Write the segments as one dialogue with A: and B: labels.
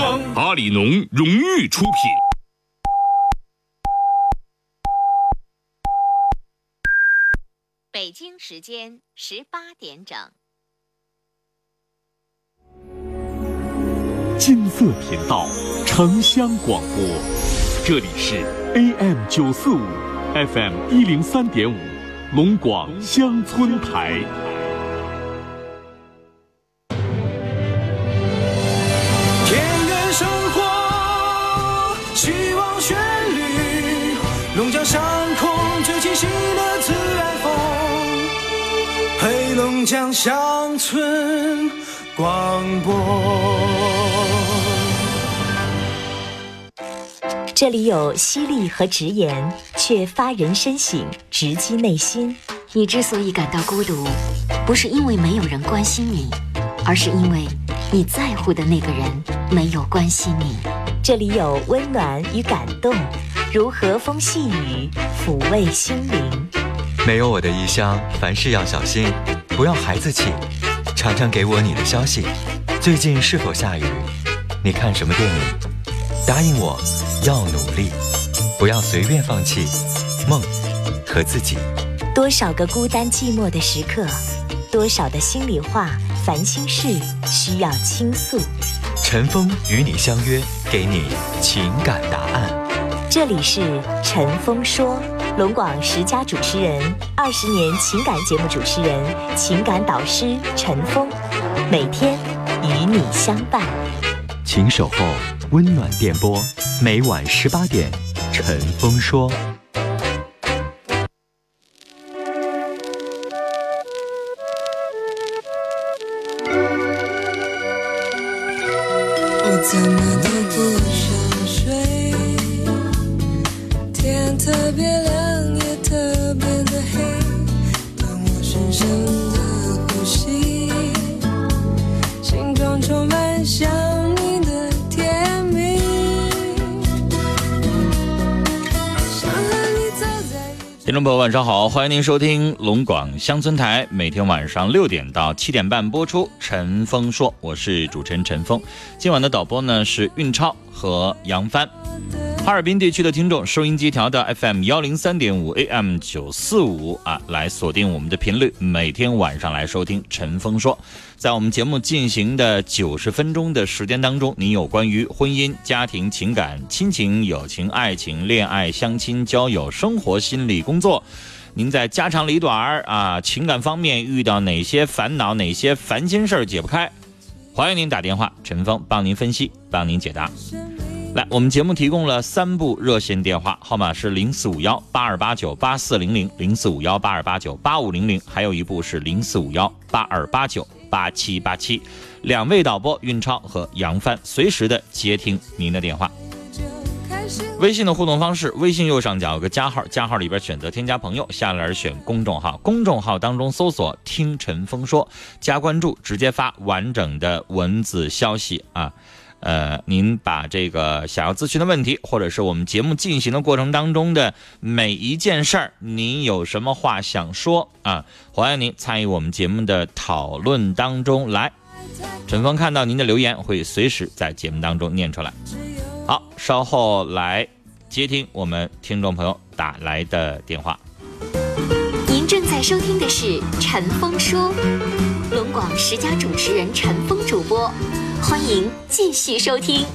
A: 吗？阿里农荣誉出品。
B: 北京时间十八点整。
C: 金色频道，城乡广播，这里是 AM 九四五，FM 一零三点五，龙广乡村台。
D: 黑龙江乡村广播。
E: 这里有犀利和直言，却发人深省，直击内心。
F: 你之所以感到孤独，不是因为没有人关心你，而是因为你在乎的那个人没有关心你。
E: 这里有温暖与感动，如和风细雨，抚慰心灵。
G: 没有我的异乡，凡事要小心，不要孩子气。常常给我你的消息，最近是否下雨？你看什么电影？答应我。要努力，不要随便放弃梦和自己。
E: 多少个孤单寂寞的时刻，多少的心里话、烦心事需要倾诉。
G: 陈峰与你相约，给你情感答案。
E: 这里是陈峰说，龙广十佳主持人，二十年情感节目主持人，情感导师陈峰，每天与你相伴。
G: 请守候温暖电波。每晚十八点，陈峰说。
H: 我怎么都不
I: 众朋友，晚上好，欢迎您收听龙广乡村台，每天晚上六点到七点半播出《陈峰说》，我是主持人陈峰。今晚的导播呢是运超和杨帆。哈尔滨地区的听众，收音机调到 FM 幺零三点五 AM 九四五啊，来锁定我们的频率，每天晚上来收听《陈峰说》。在我们节目进行的九十分钟的时间当中，您有关于婚姻、家庭、情感、亲情、友情、爱情、恋爱、相亲、交友、生活、心理、工作，您在家长里短儿啊情感方面遇到哪些烦恼、哪些烦心事儿解不开，欢迎您打电话，陈峰帮您分析，帮您解答。来，我们节目提供了三部热线电话号码是零四五幺八二八九八四零零、零四五幺八二八九八五零零，还有一部是零四五幺八二八九。八七八七，两位导播运超和杨帆随时的接听您的电话。微信的互动方式，微信右上角有个加号，加号里边选择添加朋友，下栏选公众号，公众号当中搜索“听陈峰说”，加关注，直接发完整的文字消息啊。呃，您把这个想要咨询的问题，或者是我们节目进行的过程当中的每一件事儿，您有什么话想说啊？欢迎您参与我们节目的讨论当中来。陈峰看到您的留言，会随时在节目当中念出来。好，稍后来接听我们听众朋友打来的电话。
F: 您正在收听的是陈峰说，龙广十佳主持人陈峰主播。欢迎继续收听。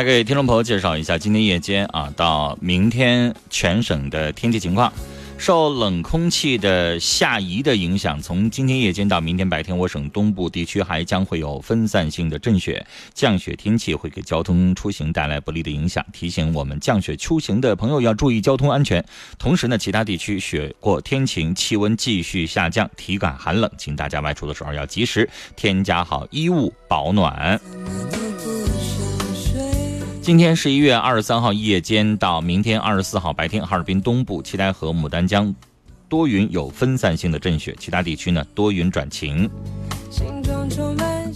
I: 来给听众朋友介绍一下今天夜间啊到明天全省的天气情况。受冷空气的下移的影响，从今天夜间到明天白天，我省东部地区还将会有分散性的阵雪、降雪天气，会给交通出行带来不利的影响。提醒我们降雪出行的朋友要注意交通安全。同时呢，其他地区雪过天晴，气温继续下降，体感寒冷，请大家外出的时候要及时添加好衣物保暖。今天十一月二十三号夜间到明天二十四号白天，哈尔滨东部、七台河、牡丹江多云有分散性的阵雪，其他地区呢多云转晴。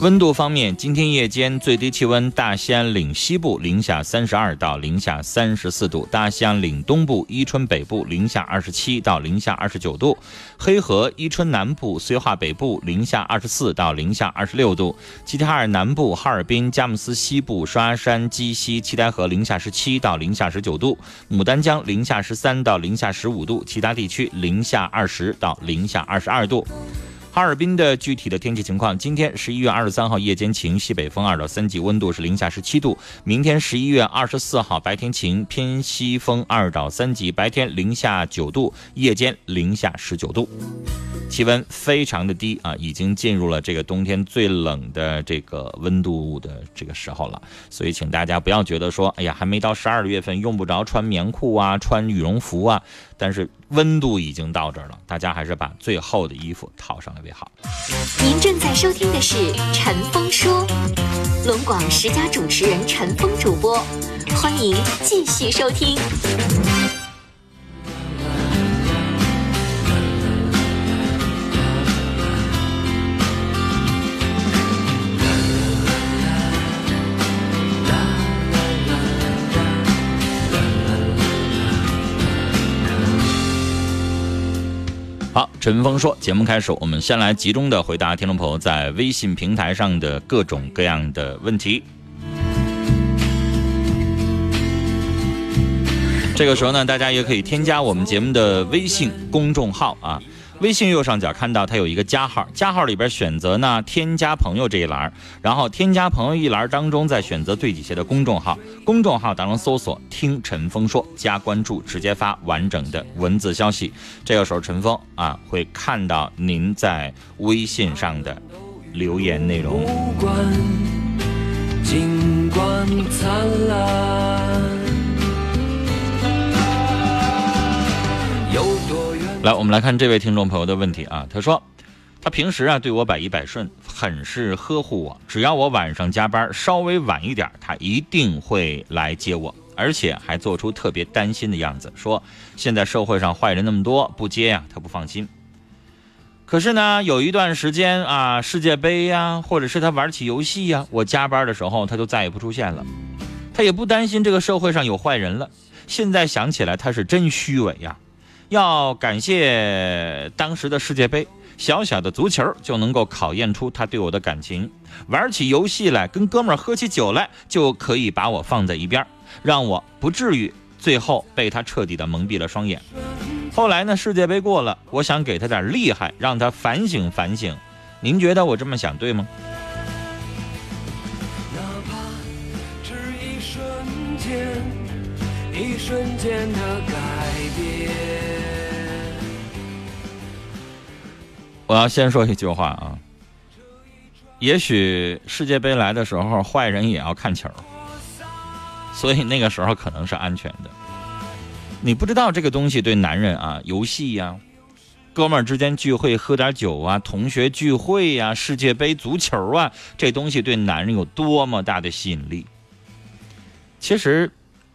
I: 温度方面，今天夜间最低气温，大兴安岭西部零下三十二到零下三十四度，大兴安岭东部、伊春北部零下二十七到零下二十九度，黑河、伊春南部、绥化北部零下二十四到零下二十六度，齐齐哈尔南部、哈尔滨、佳木斯西部、双鸭山、鸡西、七台河零下十七到零下十九度，牡丹江零下十三到零下十五度，其他地区零下二十到零下二十二度。哈尔滨的具体的天气情况：今天十一月二十三号夜间晴，西北风二到三级，温度是零下十七度；明天十一月二十四号白天晴，偏西风二到三级，白天零下九度，夜间零下十九度，气温非常的低啊，已经进入了这个冬天最冷的这个温度的这个时候了。所以，请大家不要觉得说，哎呀，还没到十二月份，用不着穿棉裤啊，穿羽绒服啊。但是温度已经到这儿了，大家还是把最厚的衣服套上来为好。
J: 您正在收听的是《陈峰说》，龙广十佳主持人陈峰主播，欢迎继续收听。
I: 好，陈峰说，节目开始，我们先来集中的回答听众朋友在微信平台上的各种各样的问题。这个时候呢，大家也可以添加我们节目的微信公众号啊。微信右上角看到它有一个加号，加号里边选择呢添加朋友这一栏，然后添加朋友一栏当中再选择最底下的公众号，公众号当中搜索“听陈峰说”，加关注，直接发完整的文字消息。这个时候陈峰啊会看到您在微信上的留言内容。
K: 尽管灿烂，
I: 来，我们来看这位听众朋友的问题啊。他说，他平时啊对我百依百顺，很是呵护我。只要我晚上加班稍微晚一点，他一定会来接我，而且还做出特别担心的样子，说现在社会上坏人那么多，不接呀他不放心。可是呢，有一段时间啊，世界杯呀，或者是他玩起游戏呀，我加班的时候他就再也不出现了。他也不担心这个社会上有坏人了。现在想起来，他是真虚伪呀。要感谢当时的世界杯，小小的足球就能够考验出他对我的感情。玩起游戏来，跟哥们儿喝起酒来，就可以把我放在一边，让我不至于最后被他彻底的蒙蔽了双眼。后来呢，世界杯过了，我想给他点厉害，让他反省反省。您觉得我这么想对吗？
K: 哪怕只一瞬间，一瞬间的改变。
I: 我要先说一句话啊，也许世界杯来的时候，坏人也要看球，所以那个时候可能是安全的。你不知道这个东西对男人啊，游戏呀、哥们儿之间聚会喝点酒啊、同学聚会呀、世界杯足球啊，这东西对男人有多么大的吸引力。其实，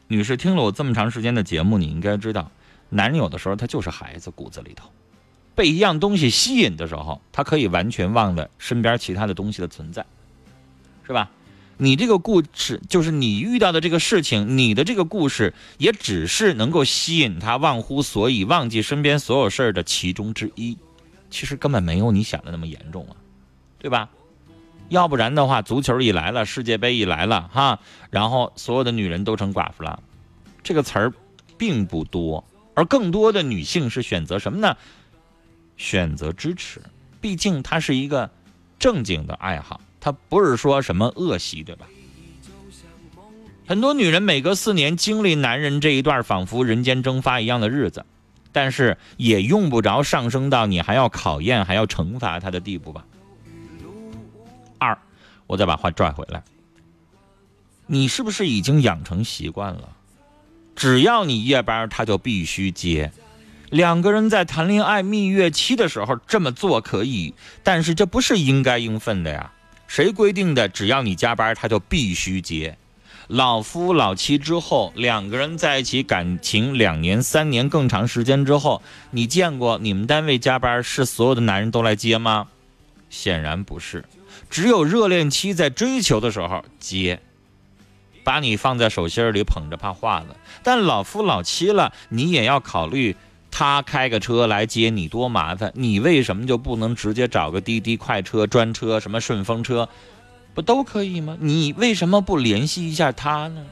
I: 女士听了我这么长时间的节目，你应该知道，男人有的时候他就是孩子，骨子里头。被一样东西吸引的时候，他可以完全忘了身边其他的东西的存在，是吧？你这个故事就是你遇到的这个事情，你的这个故事也只是能够吸引他忘乎所以、忘记身边所有事儿的其中之一，其实根本没有你想的那么严重啊，对吧？要不然的话，足球一来了，世界杯一来了，哈，然后所有的女人都成寡妇了，这个词儿并不多，而更多的女性是选择什么呢？选择支持，毕竟它是一个正经的爱好，它不是说什么恶习，对吧？很多女人每隔四年经历男人这一段仿佛人间蒸发一样的日子，但是也用不着上升到你还要考验、还要惩罚他的地步吧。二，我再把话拽回来，你是不是已经养成习惯了？只要你夜班，他就必须接。两个人在谈恋爱蜜月期的时候这么做可以，但是这不是应该应分的呀。谁规定的？只要你加班，他就必须接。老夫老妻之后，两个人在一起感情两年、三年更长时间之后，你见过你们单位加班是所有的男人都来接吗？显然不是，只有热恋期在追求的时候接，把你放在手心里捧着怕化了。但老夫老妻了，你也要考虑。他开个车来接你多麻烦，你为什么就不能直接找个滴滴快车、专车、什么顺风车，不都可以吗？你为什么不联系一下他呢？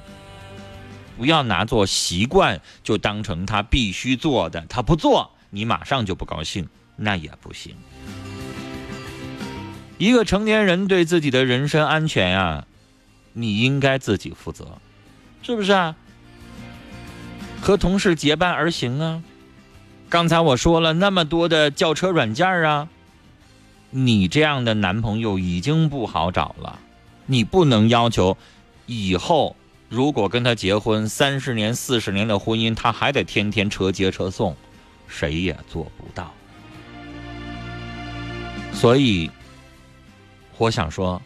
I: 不要拿做习惯，就当成他必须做的，他不做你马上就不高兴，那也不行。一个成年人对自己的人身安全呀，你应该自己负责，是不是啊？和同事结伴而行啊。刚才我说了那么多的叫车软件啊，你这样的男朋友已经不好找了。你不能要求以后如果跟他结婚三十年、四十年的婚姻，他还得天天车接车送，谁也做不到。所以，我想说，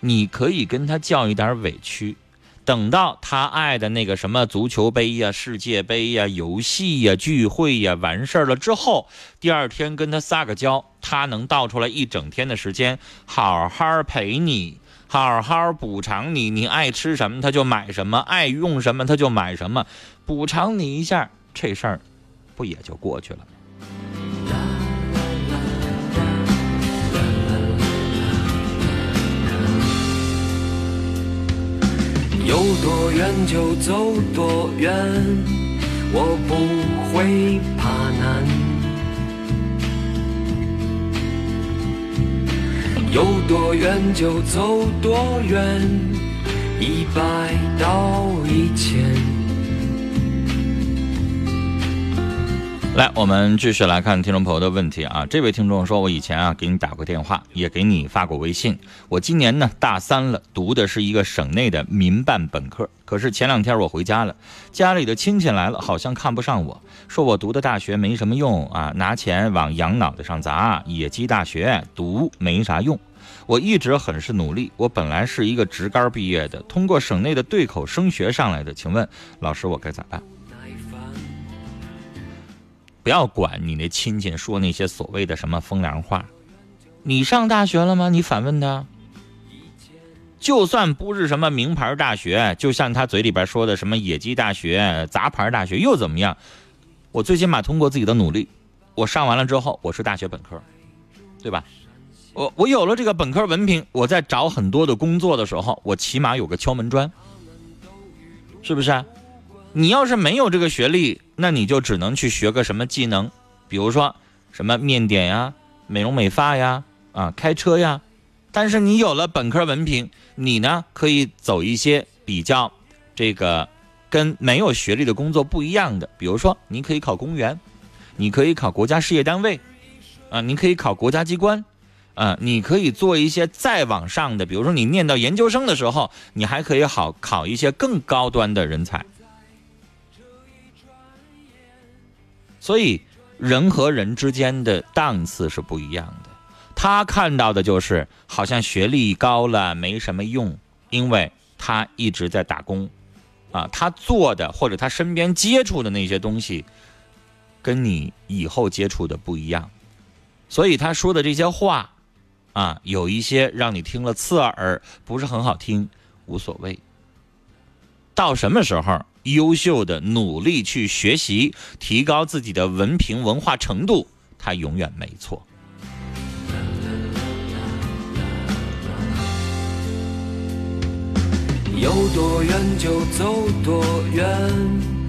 I: 你可以跟他较一点委屈。等到他爱的那个什么足球杯呀、世界杯呀、游戏呀、聚会呀完事儿了之后，第二天跟他撒个娇，他能倒出来一整天的时间，好好陪你，好好补偿你。你爱吃什么他就买什么，爱用什么他就买什么，补偿你一下，这事儿不也就过去了？
K: 有多远就走多远，我不会怕难。有多远就走多远，一百到一千。
I: 来，我们继续来看听众朋友的问题啊。这位听众说：“我以前啊给你打过电话，也给你发过微信。我今年呢大三了，读的是一个省内的民办本科。可是前两天我回家了，家里的亲戚来了，好像看不上我，说我读的大学没什么用啊，拿钱往羊脑袋上砸，野鸡大学读没啥用。我一直很是努力，我本来是一个职高毕业的，通过省内的对口升学上来的。请问老师，我该咋办？”不要管你那亲戚说那些所谓的什么风凉话，你上大学了吗？你反问他。就算不是什么名牌大学，就像他嘴里边说的什么野鸡大学、杂牌大学又怎么样？我最起码通过自己的努力，我上完了之后，我是大学本科，对吧？我我有了这个本科文凭，我在找很多的工作的时候，我起码有个敲门砖，是不是？你要是没有这个学历，那你就只能去学个什么技能，比如说什么面点呀、美容美发呀、啊开车呀。但是你有了本科文凭，你呢可以走一些比较这个跟没有学历的工作不一样的，比如说你可以考公务员，你可以考国家事业单位，啊，你可以考国家机关，啊，你可以做一些再往上的，比如说你念到研究生的时候，你还可以好考一些更高端的人才。所以，人和人之间的档次是不一样的。他看到的就是好像学历高了没什么用，因为他一直在打工，啊，他做的或者他身边接触的那些东西，跟你以后接触的不一样。所以他说的这些话，啊，有一些让你听了刺耳，不是很好听，无所谓。到什么时候？优秀的努力去学习，提高自己的文凭文化程度，他永远没错。
K: 有多远就走多远。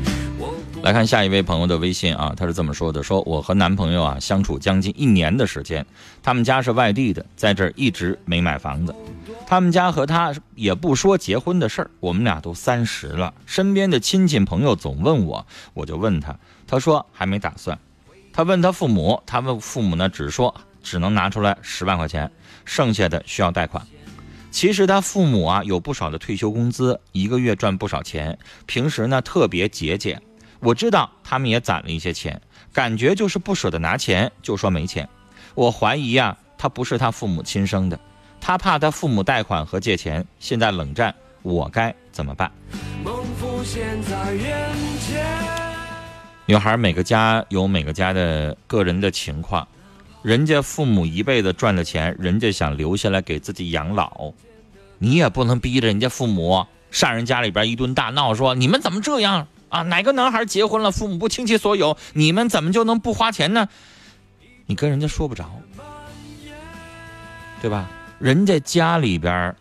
I: 来看下一位朋友的微信啊，他是这么说的：说我和男朋友啊相处将近一年的时间，他们家是外地的，在这儿一直没买房子。他们家和他也不说结婚的事儿，我们俩都三十了，身边的亲戚朋友总问我，我就问他，他说还没打算。他问他父母，他问父母呢，只说只能拿出来十万块钱，剩下的需要贷款。其实他父母啊有不少的退休工资，一个月赚不少钱，平时呢特别节俭。我知道他们也攒了一些钱，感觉就是不舍得拿钱，就说没钱。我怀疑呀，他不是他父母亲生的，他怕他父母贷款和借钱，现在冷战，我该怎么办？梦浮现在眼前女孩每个家有每个家的个人的情况，人家父母一辈子赚的钱，人家想留下来给自己养老，你也不能逼着人家父母上人家里边一顿大闹，说你们怎么这样？啊，哪个男孩结婚了，父母不倾其所有，你们怎么就能不花钱呢？你跟人家说不着，对吧？人家家里边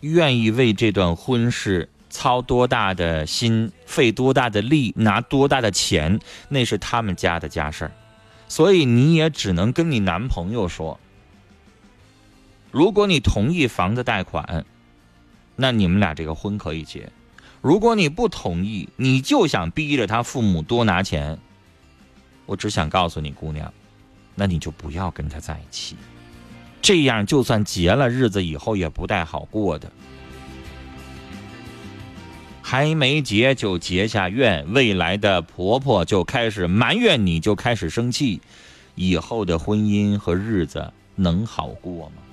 I: 愿意为这段婚事操多大的心，费多大的力，拿多大的钱，那是他们家的家事儿。所以你也只能跟你男朋友说，如果你同意房子贷款，那你们俩这个婚可以结。如果你不同意，你就想逼着他父母多拿钱，我只想告诉你，姑娘，那你就不要跟他在一起。这样就算结了，日子以后也不太好过的。还没结就结下怨，未来的婆婆就开始埋怨你，就开始生气，以后的婚姻和日子能好过吗？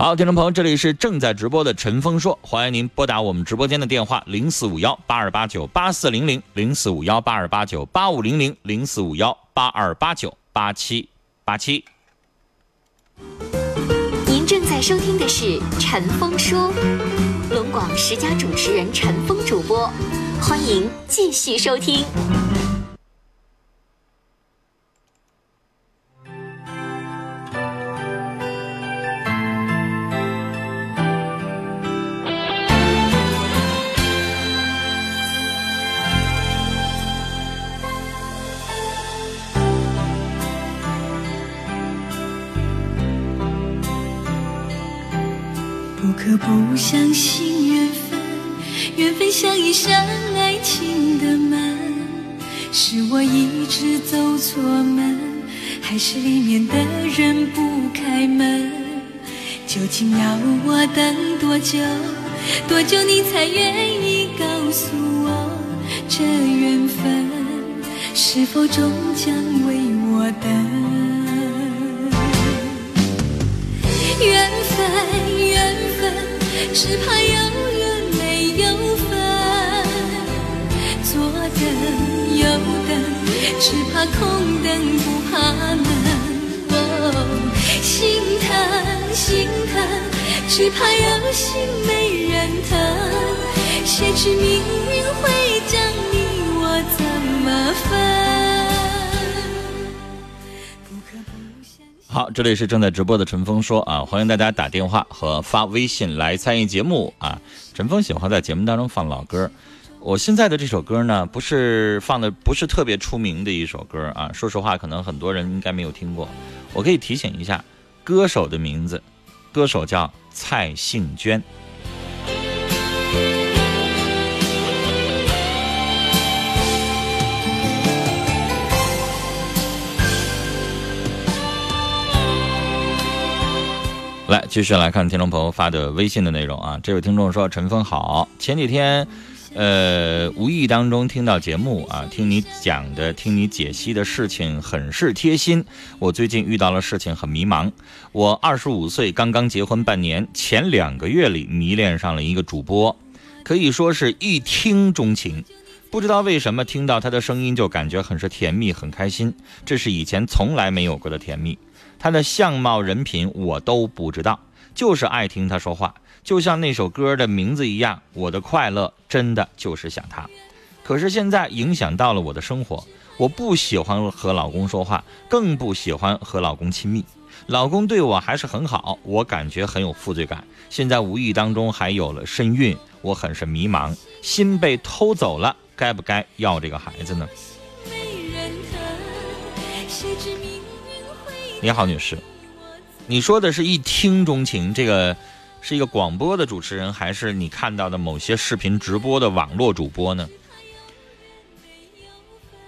I: 好，听众朋友，这里是正在直播的陈峰说，欢迎您拨打我们直播间的电话零四五幺八二八九八四零零零四五幺八二八九八五零零零四五幺八二八九八七八七。
J: 您正在收听的是陈峰说，龙广十佳主持人陈峰主播，欢迎继续收听。
L: 相信缘分，缘分像一扇爱情的门，是我一直走错门，还是里面的人不开门？究竟要我等多久，多久你才愿意告诉我，这缘分是否终将为我等？缘分，缘只怕有缘没有分。左等右等，只怕空等不怕冷。哦，心疼心疼，只怕有心没人疼。谁知命运会将你我怎么分？
I: 好，这里是正在直播的陈峰说啊，欢迎大家打电话和发微信来参与节目啊。陈峰喜欢在节目当中放老歌，我现在的这首歌呢，不是放的不是特别出名的一首歌啊。说实话，可能很多人应该没有听过。我可以提醒一下，歌手的名字，歌手叫蔡幸娟。来，继续来看听众朋友发的微信的内容啊。这位听众说：“陈峰好，前几天，呃，无意当中听到节目啊，听你讲的，听你解析的事情很是贴心。我最近遇到了事情，很迷茫。我二十五岁，刚刚结婚半年，前两个月里迷恋上了一个主播，可以说是一听钟情。不知道为什么听到他的声音就感觉很是甜蜜，很开心。这是以前从来没有过的甜蜜。”他的相貌、人品我都不知道，就是爱听他说话，就像那首歌的名字一样，《我的快乐》真的就是想他。可是现在影响到了我的生活，我不喜欢和老公说话，更不喜欢和老公亲密。老公对我还是很好，我感觉很有负罪感。现在无意当中还有了身孕，我很是迷茫，心被偷走了，该不该要这个孩子呢？你好，女士，你说的是一听钟情，这个是一个广播的主持人，还是你看到的某些视频直播的网络主播呢？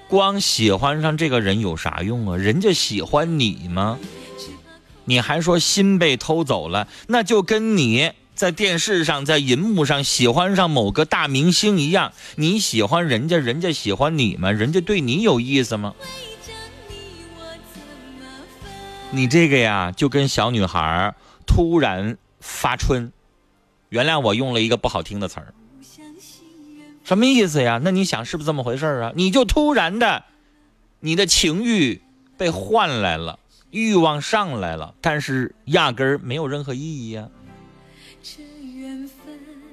I: 光喜欢上这个人有啥用啊？人家喜欢你吗？你还说心被偷走了，那就跟你在电视上、在银幕上喜欢上某个大明星一样，你喜欢人家，人家喜欢你吗？人家对你有意思吗？你这个呀，就跟小女孩突然发春，原谅我用了一个不好听的词儿，什么意思呀？那你想是不是这么回事啊？你就突然的，你的情欲被换来了，欲望上来了，但是压根儿没有任何意义呀。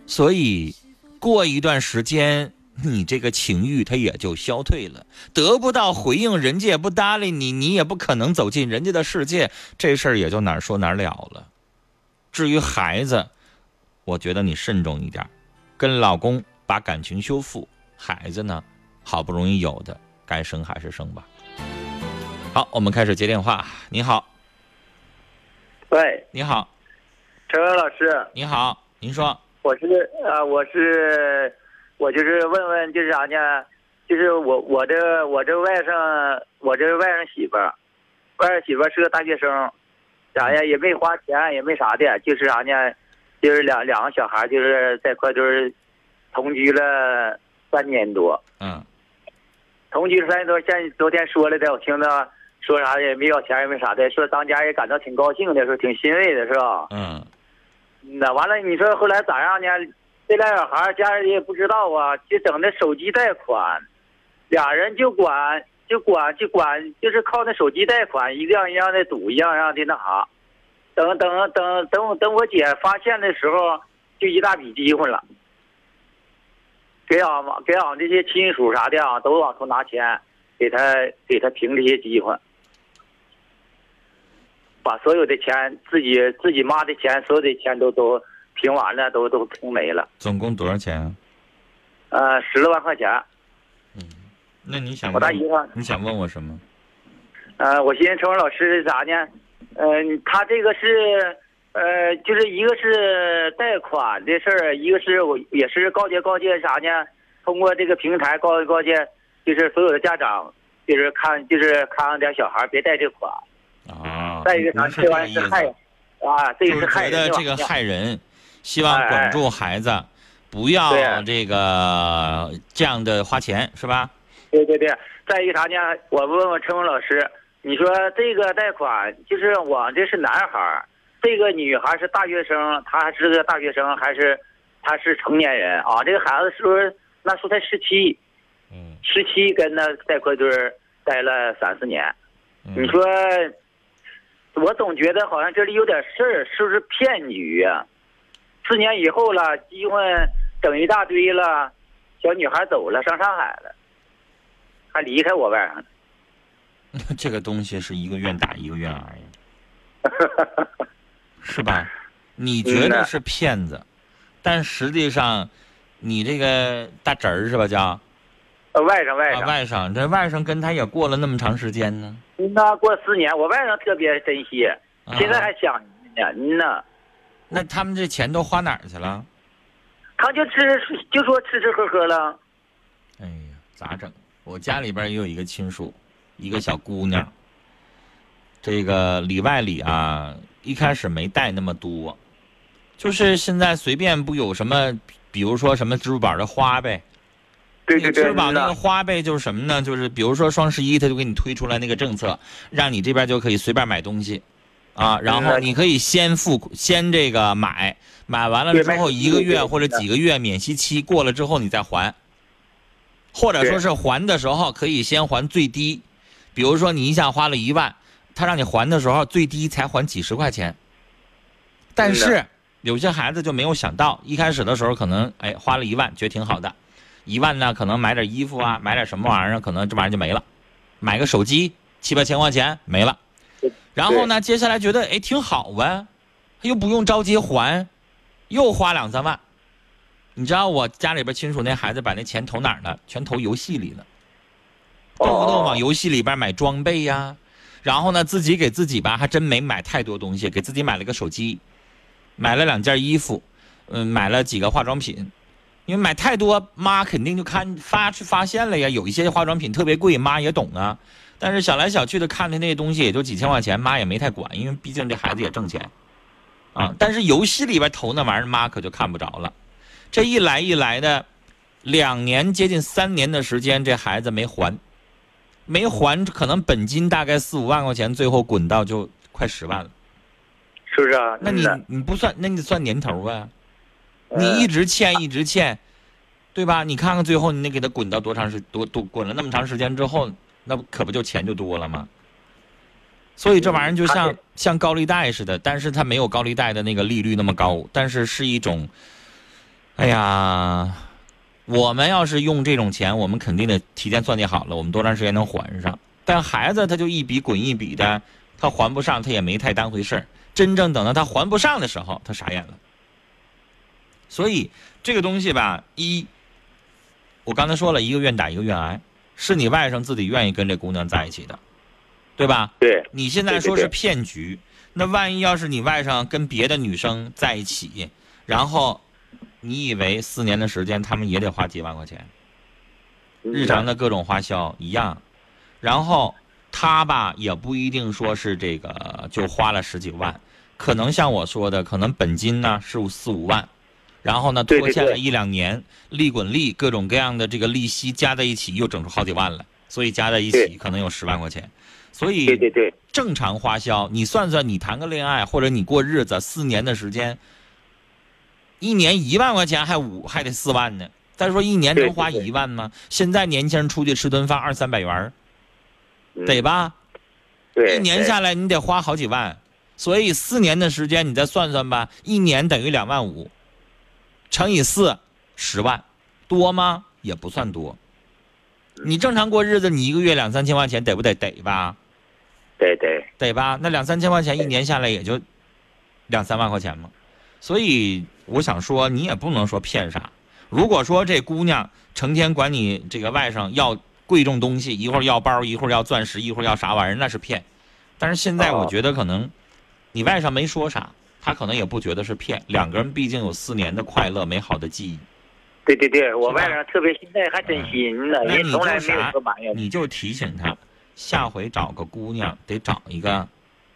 I: 所以过一段时间。你这个情欲它也就消退了，得不到回应，人家也不搭理你，你也不可能走进人家的世界，这事儿也就哪儿说哪儿了了。至于孩子，我觉得你慎重一点，跟老公把感情修复，孩子呢，好不容易有的，该生还是生吧。好，我们开始接电话。你好，
M: 喂，
I: 你好，
M: 陈文老师，
I: 你好，您说，
M: 我是啊，我是。我就是问问，就是啥呢？就是我我这我这外甥，我这外甥媳妇儿，外甥媳妇儿是个大学生，啥呀也没花钱，也没啥的，就是啥呢？就是两两个小孩，就是在块就是同居了三年多。
I: 嗯。
M: 同居三年多，像昨天说了的，我听到说啥也没要钱，也没啥的，说当家也感到挺高兴的，说挺欣慰的，是吧？
I: 嗯。
M: 那完了，你说后来咋样呢？这俩小孩家人也不知道啊，就整那手机贷款，俩人就管就管就管，就是靠那手机贷款，一样一样的赌，一样样的那啥。等等等等我等，我姐发现的时候，就一大笔机会了，给俺给俺这些亲属啥的啊，都往出拿钱，给他给他平这些机会，把所有的钱自己自己妈的钱，所有的钱都都。评完了都都评没了，
I: 总共多少钱啊？
M: 呃，十来万块钱。
I: 嗯，那你想
M: 我大姨夫，
I: 你想问我什么？
M: 呃，我寻思陈文老师啥呢？嗯，他这个是呃，就是一个是贷款的事儿，一个是我也是告诫告诫啥呢？通过这个平台告诫告诫，就是所有的家长，就是看就是看上点小孩别贷这款。
I: 啊。
M: 再一个啥？这玩意是害啊，这个是害
I: 人。觉得这个害人。希望管住孩子，不要这个这样的花钱，是吧？
M: 对对对。再一个啥呢？我问问陈文老师，你说这个贷款就是我这是男孩这个女孩是大学生，她还是个大学生，还是她是成年人啊？这个孩子是不是那时候才十七？
I: 嗯。
M: 十七跟那贷款堆待了三四年，你说，我总觉得好像这里有点事儿，是不是骗局呀？四年以后了，机会整一大堆了，小女孩走了，上上海了，还离开我外
I: 甥。这个东西是一个愿打一个愿挨呀，是吧？你觉得是骗子，但实际上，你这个大侄儿是吧？叫
M: 外甥外甥
I: 外甥，这外甥跟他也过了那么长时间呢。
M: 那过四年，我外甥特别珍惜，现在还想呢。嗯呐。
I: 那他们这钱都花哪儿去了？
M: 他就吃，就说吃吃喝喝了。
I: 哎呀，咋整？我家里边也有一个亲属，一个小姑娘。这个里外里啊，一开始没带那么多，就是现在随便不有什么，比如说什么支付宝的花呗。
M: 对对对。
I: 支付宝那个花呗就是什么呢？就是比如说双十一，他就给你推出来那个政策，让你这边就可以随便买东西。啊，然后你可以先付，先这个买，买完了之后一个月或者几个月免息期过了之后你再还，或者说是还的时候可以先还最低，比如说你一下花了一万，他让你还的时候最低才还几十块钱。但是有些孩子就没有想到，一开始的时候可能哎花了一万觉得挺好的，一万呢可能买点衣服啊，买点什么玩意儿，可能这玩意儿就没了，买个手机七八千块钱没了，然后呢，接下来觉得哎挺好啊，又不用着急还，又花两三万。你知道我家里边亲属那孩子把那钱投哪儿了？全投游戏里了，动不动往游戏里边买装备呀。然后呢，自己给自己吧，还真没买太多东西，给自己买了个手机，买了两件衣服，嗯，买了几个化妆品。因为买太多，妈肯定就看发去发现了呀。有一些化妆品特别贵，妈也懂啊。但是想来想去的看的那些东西也就几千块钱，妈也没太管，因为毕竟这孩子也挣钱啊。但是游戏里边投那玩意儿，妈可就看不着了。这一来一来的，两年接近三年的时间，这孩子没还，没还，可能本金大概四五万块钱，最后滚到就快十万了，
M: 是不是啊？
I: 那你你不算，那你算年头呗？你一直欠，一直欠，对吧？你看看最后，你得给他滚到多长时多多滚了那么长时间之后，那不可不就钱就多了吗？所以这玩意儿就像像高利贷似的，但是它没有高利贷的那个利率那么高，但是是一种，哎呀，我们要是用这种钱，我们肯定得提前算计好了，我们多长时间能还上。但孩子他就一笔滚一笔的，他还不上，他也没太当回事儿。真正等到他还不上的时候，他傻眼了。所以这个东西吧，一，我刚才说了一个愿打一个愿挨，是你外甥自己愿意跟这姑娘在一起的，对吧？
M: 对。
I: 你现在说是骗局，那万一要是你外甥跟别的女生在一起，然后你以为四年的时间他们也得花几万块钱，日常的各种花销一样，然后他吧也不一定说是这个就花了十几万，可能像我说的，可能本金呢是四五万。然后呢，拖欠了一两年，利滚利，各种各样的这个利息加在一起，又整出好几万来。所以加在一起可能有十万块钱。所以，
M: 对对对，
I: 正常花销，你算算，你谈个恋爱或者你过日子，四年的时间，一年一万块钱，还五还得四万呢。再说一年能花一万吗？现在年轻人出去吃顿饭二三百元得吧？
M: 对，
I: 一年下来你得花好几万。所以四年的时间，你再算算吧，一年等于两万五。乘以四，十万，多吗？也不算多。你正常过日子，你一个月两三千块钱得不得？得吧？
M: 得得
I: 得吧？那两三千块钱一年下来也就两三万块钱嘛。所以我想说，你也不能说骗啥。如果说这姑娘成天管你这个外甥要贵重东西，一会儿要包，一会儿要钻石，一会儿要啥玩意儿，那是骗。但是现在我觉得可能你外甥没说啥。他可能也不觉得是骗，两个人毕竟有四年的快乐美好的记忆。
M: 对对对，我外甥特别现在还真心呢，人从来没有说
I: 埋怨。你就提醒他，下回找个姑娘得找一个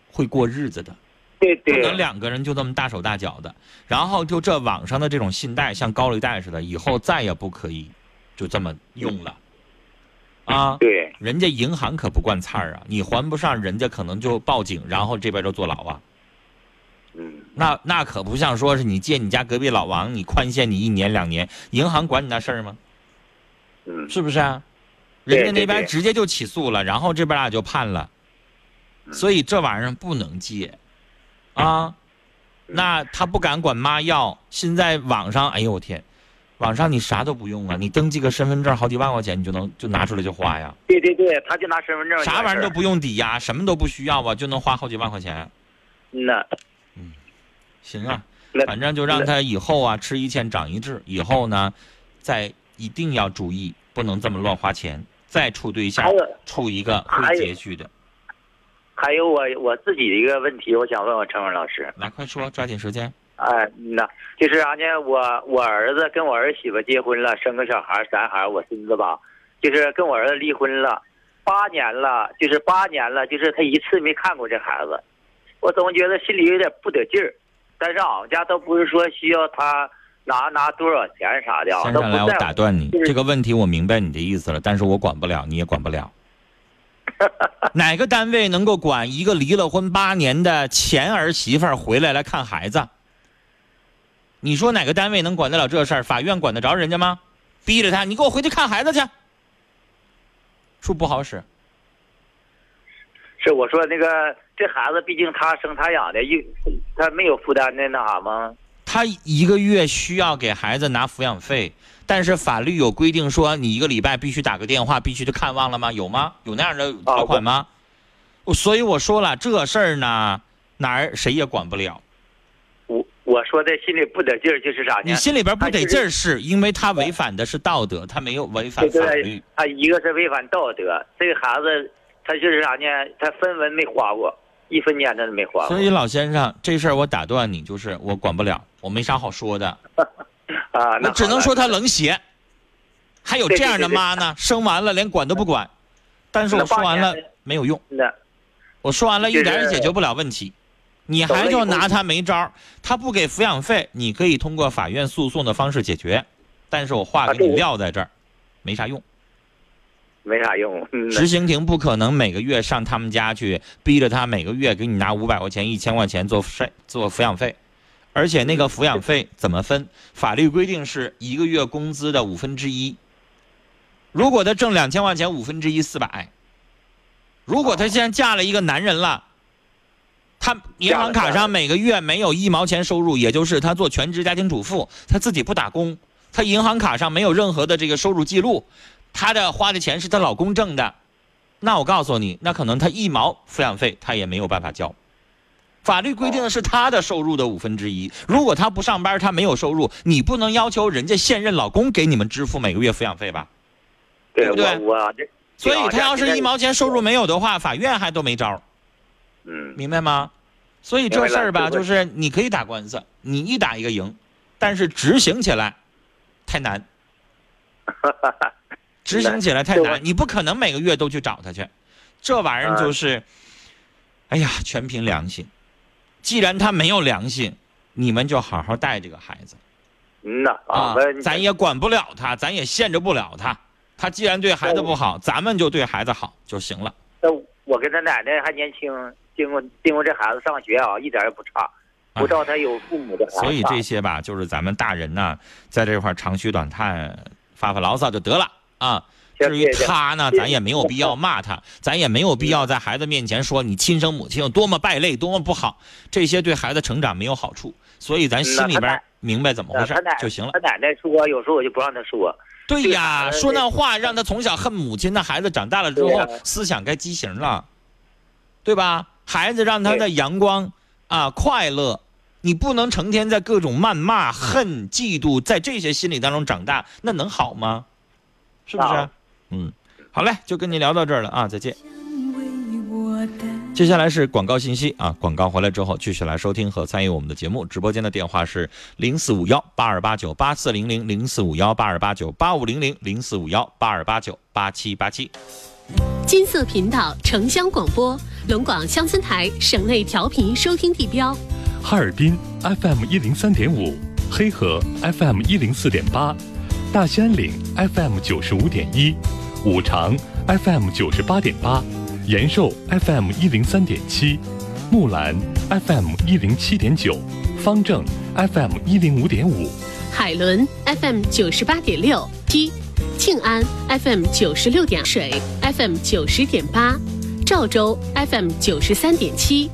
I: 会过日子的，
M: 对对，
I: 不能两个人就这么大手大脚的。然后就这网上的这种信贷，像高利贷似的，以后再也不可以就这么用了。啊，
M: 对，
I: 人家银行可不惯菜儿啊，你还不上，人家可能就报警，然后这边就坐牢啊。
M: 嗯，
I: 那那可不像说是你借你家隔壁老王，你宽限你一年两年，银行管你那事儿吗？
M: 嗯，
I: 是不是啊？人家那边直接就起诉了，然后这边俩就判了，所以这玩意儿不能借，啊，那他不敢管妈要。现在网上，哎呦我天，网上你啥都不用啊，你登记个身份证，好几万块钱你就能就拿出来就花呀。
M: 对对对，他就拿身份证，
I: 啥玩意儿都不用抵押，什么都不需要啊，就能花好几万块钱。
M: 那。
I: 行啊，反正就让他以后啊吃一堑长一智，以后呢，再一定要注意，不能这么乱花钱。再处对象，处一个会拮据的。
M: 还有我我自己的一个问题，我想问问陈文老师。
I: 来，快说，抓紧时间。
M: 哎，那就是啥呢？我我儿子跟我儿媳妇结婚了，生个小孩，咱孩我孙子吧，就是跟我儿子离婚了，八年了，就是八年了，就是他一次没看过这孩子，我总觉得心里有点不得劲儿。但是俺们家都不是说需要他拿拿多少钱啥的。
I: 先生来，我打断你，这个问题我明白你的意思了，但是我管不了，你也管不了。哪个单位能够管一个离了婚八年的前儿媳妇回来来看孩子？你说哪个单位能管得了这事儿？法院管得着人家吗？逼着他，你给我回去看孩子去，说不好使。
M: 是我说那个，这孩子毕竟他生他养的，一他没有负担的那啥吗？
I: 他一个月需要给孩子拿抚养费，但是法律有规定说你一个礼拜必须打个电话，必须得看望了吗？有吗？有那样的条款吗？我所以我说了这事儿呢，哪儿谁也管不了。
M: 我我说的心里不得劲儿，就是啥呢？
I: 你心里边不得劲儿，是因为他违反的是道德，他没有违反法律。，
M: 他一个是违反道德，这个孩子他就是啥呢？他分文没花过，一分钱他都没花过。
I: 所以老先生，这事儿我打断你，就是我管不了，我没啥好说的，
M: 啊，那
I: 我只能说他冷血。还有这样的
M: 对对对
I: 妈呢，生完了连管都不管，但是我说完了没有用。
M: 那
I: 我说完了，一点也解决不了问题，你还就拿他没招儿他不给抚养费，你可以通过法院诉讼的方式解决，但是我话给你撂在这儿，没啥用。
M: 没啥用。
I: 执行庭不可能每个月上他们家去，逼着他每个月给你拿五百块钱、一千块钱做税做抚养费，而且那个抚养费怎么分？法律规定是一个月工资的五分之一。如果他挣两千块钱，五分之一四百。如果他现在嫁了一个男人了，他银行卡上每个月没有一毛钱收入，也就是他做全职家庭主妇，他自己不打工，他银行卡上没有任何的这个收入记录，他的花的钱是她老公挣的，那我告诉你，那可能她一毛抚养费她也没有办法交。法律规定的是她的收入的五分之一，如果她不上班，她没有收入，你不能要求人家现任老公给你们支付每个月抚养费吧？
M: 对
I: 对不对？
M: 我我这，
I: 所以她要是一毛钱收入
M: 没，
I: 有的话，法院还都没招，
M: 嗯，
I: 明白吗？所以这事儿吧，就是你可以打官司，你一打一个赢，但是执行起来太难，执行起来太难，你不可能每个月都去找他去，这玩意儿就是，哎呀，全凭良心。既然他没有良心，你们就好好带这个孩子
M: 嗯呐
I: 啊，咱也管不了他，咱也限制不了他。他既然对孩子不好，咱们就对孩子好就行了。
M: 那我跟他奶奶还年轻，经过经过这孩子上学啊，一点也不差，不知道他有父母的孩子。
I: 所以这些吧，就是咱们大人呢，在这块长吁短叹、发发牢骚就得了啊。至于他呢，咱也没有必要骂他，咱也没有必要在孩子面前说你亲生母亲有多么败类、多么不好，这些对孩子成长没有好处。所以咱心里边明白怎么回事就行了
M: 他。奶奶说，有时候我就不让他说。
I: 对呀，说那话让他从小恨母亲，那孩子长大了之后思想该畸形了，对吧？孩子让他的阳光啊快乐，你不能成天在各种谩骂、恨、嫉妒，在这些心理当中长大，那能好吗？是不是
M: 好？
I: 嗯，好嘞，就跟你聊到这儿了啊，再见。接下来是广告信息啊，广告回来之后继续来收听和参与我们的节目。直播间的电话是零四五幺八二八九八四零零零四五幺八二八九八五零零零四五幺八二八九八七八七。
J: 金色频道城乡广播，龙广乡村台省内调频收听地标。
N: 哈尔滨 FM 一零三点五，黑河 FM 一零四点八，大兴安岭 FM 九十五点一，五常 FM 九十八点八，延寿 FM 一零三点七，木兰 FM 一零七点九，方正 FM 一零五点五。
J: 海伦 FM 九十八点六七，庆安 FM 九十六点水 FM 九十点八，赵州 FM 九十三点七，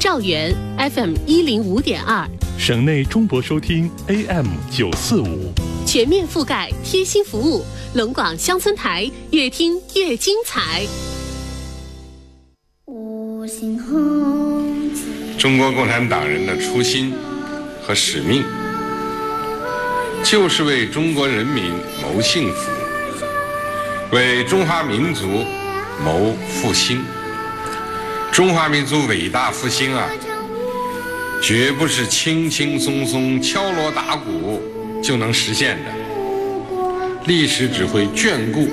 J: 赵源 FM 一零五点二，
N: 省内中博收听 AM 九四五。
J: 全面覆盖，贴心服务，龙广乡村台越听越精彩。
L: 五星红旗
O: 中国共产党人的初心和使命，就是为中国人民谋幸福，为中华民族谋复兴。中华民族伟大复兴啊，绝不是轻轻松松敲锣打鼓就能实现的。历史只会眷顾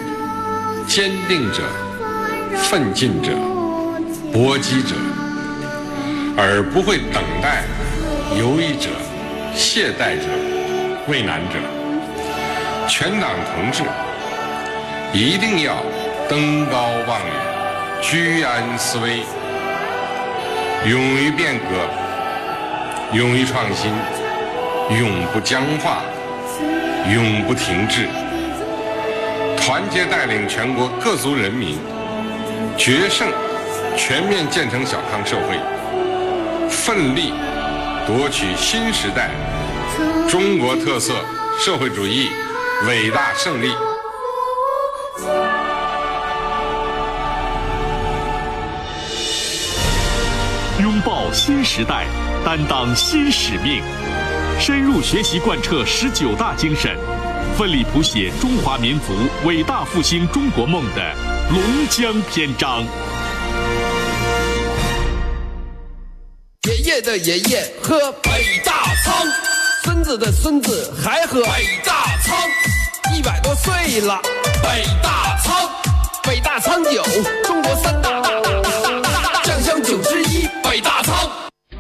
O: 坚定者、奋进者、搏击者。而不会等待犹豫者、懈怠者、畏难者。全党同志一定要登高望远、居安思危，勇于变革，勇于创新，永不僵化，永不停滞。团结带领全国各族人民决胜全面建成小康社会。奋力夺取新时代中国特色社会主义伟大胜利。
C: 拥抱新时代，担当新使命，深入学习贯彻十九大精神，奋力谱写中华民族伟大复兴中国梦的龙江篇章。
P: 爷爷的爷爷喝北大仓，孙子的孙子还喝北大仓，一百多岁了，北大仓，北大仓酒，中国三大大大大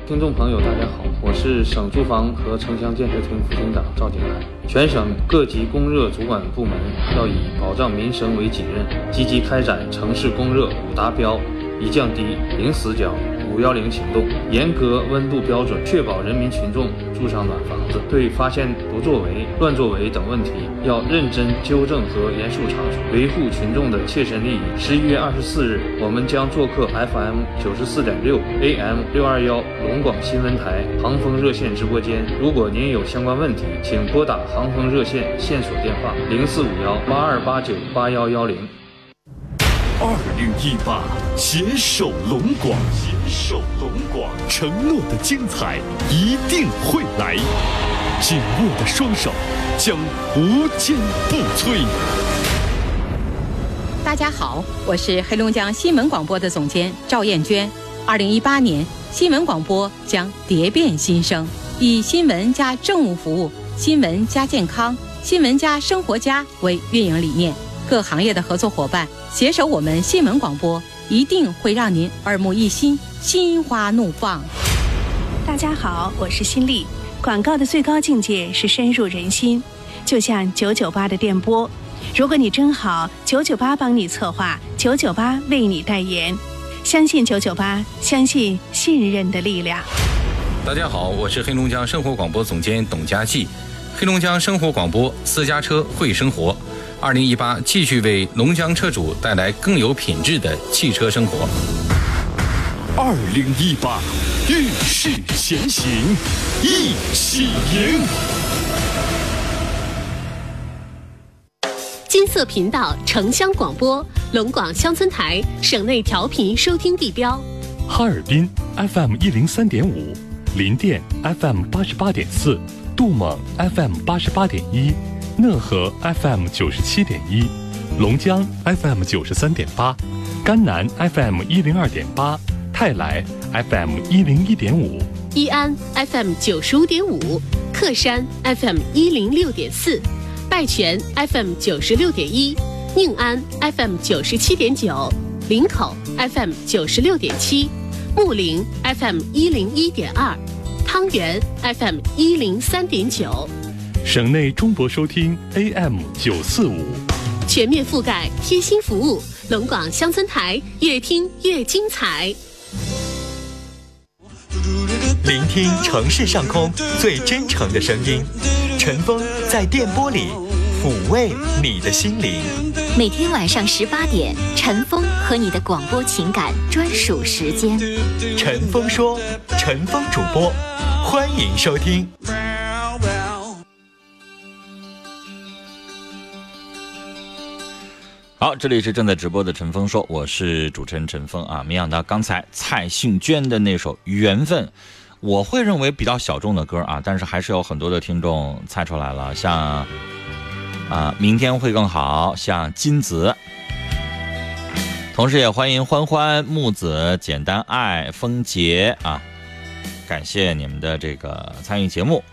Q: 听众朋友，大家好，我是省住房和城乡建设厅副厅长赵景来。全省各级供热主管部门要以保障民生为己任，积极开展城市供热五达标，以降低零死角。五幺零行动，严格温度标准，确保人民群众住上暖房子。对发现不作为、乱作为等问题，要认真纠正和严肃查处，维护群众的切身利益。十一月二十四日，我们将做客 FM 九十四点六 AM 六二幺龙广新闻台航风热线直播间。如果您有相关问题，请拨打航风热线线索电话零四五幺八二八九八幺幺零。
C: 二零一八，携手龙广，携手龙广，承诺的精彩一定会来，紧握的双手将无坚不摧。
R: 大家好，我是黑龙江新闻广播的总监赵艳娟。二零一八年，新闻广播将蝶变新生，以新闻加政务服务、新闻加健康、新闻加生活家为运营理念。各行业的合作伙伴携手我们新闻广播，一定会让您耳目一新、心花怒放。
S: 大家好，我是新丽。广告的最高境界是深入人心，就像九九八的电波。如果你真好，九九八帮你策划，九九八为你代言。相信九九八，相信信任的力量。
T: 大家好，我是黑龙江生活广播总监董佳记。黑龙江生活广播私家车会生活。二零一八，继续为龙江车主带来更有品质的汽车生活。
C: 二零一八，遇事前行，一起赢。
J: 金色频道城乡广播，龙广乡村台省内调频收听地标。
N: 哈尔滨 FM 一零三点五，林甸 FM 八十八点四，杜蒙 FM 八十八点一。讷河 FM 九十七点一，龙江 FM 九十三点八，甘南 FM 一零二点八，泰来 FM 一零一点五，
J: 义安 FM 九十五点五，克山 FM 一零六点四，拜泉 FM 九十六点一，宁安 FM 九十七点九，林口 FM 九十六点七，木林 FM 一零一点二，汤原 FM 一零三点九。
N: 省内中博收听 AM 九四五，
J: 全面覆盖，贴心服务，龙广乡村台越听越精彩。
G: 聆听城市上空最真诚的声音，陈峰在电波里抚慰你的心灵。
U: 每天晚上十八点，陈峰和你的广播情感专属时间。
G: 陈峰说，陈峰主播，欢迎收听。
I: 好，这里是正在直播的陈峰说，我是主持人陈峰啊。没想到刚才蔡幸娟的那首《缘分》，我会认为比较小众的歌啊，但是还是有很多的听众猜出来了，像啊，明天会更好，像金子，同时也欢迎欢欢、木子、简单爱、风杰啊，感谢你们的这个参与节目。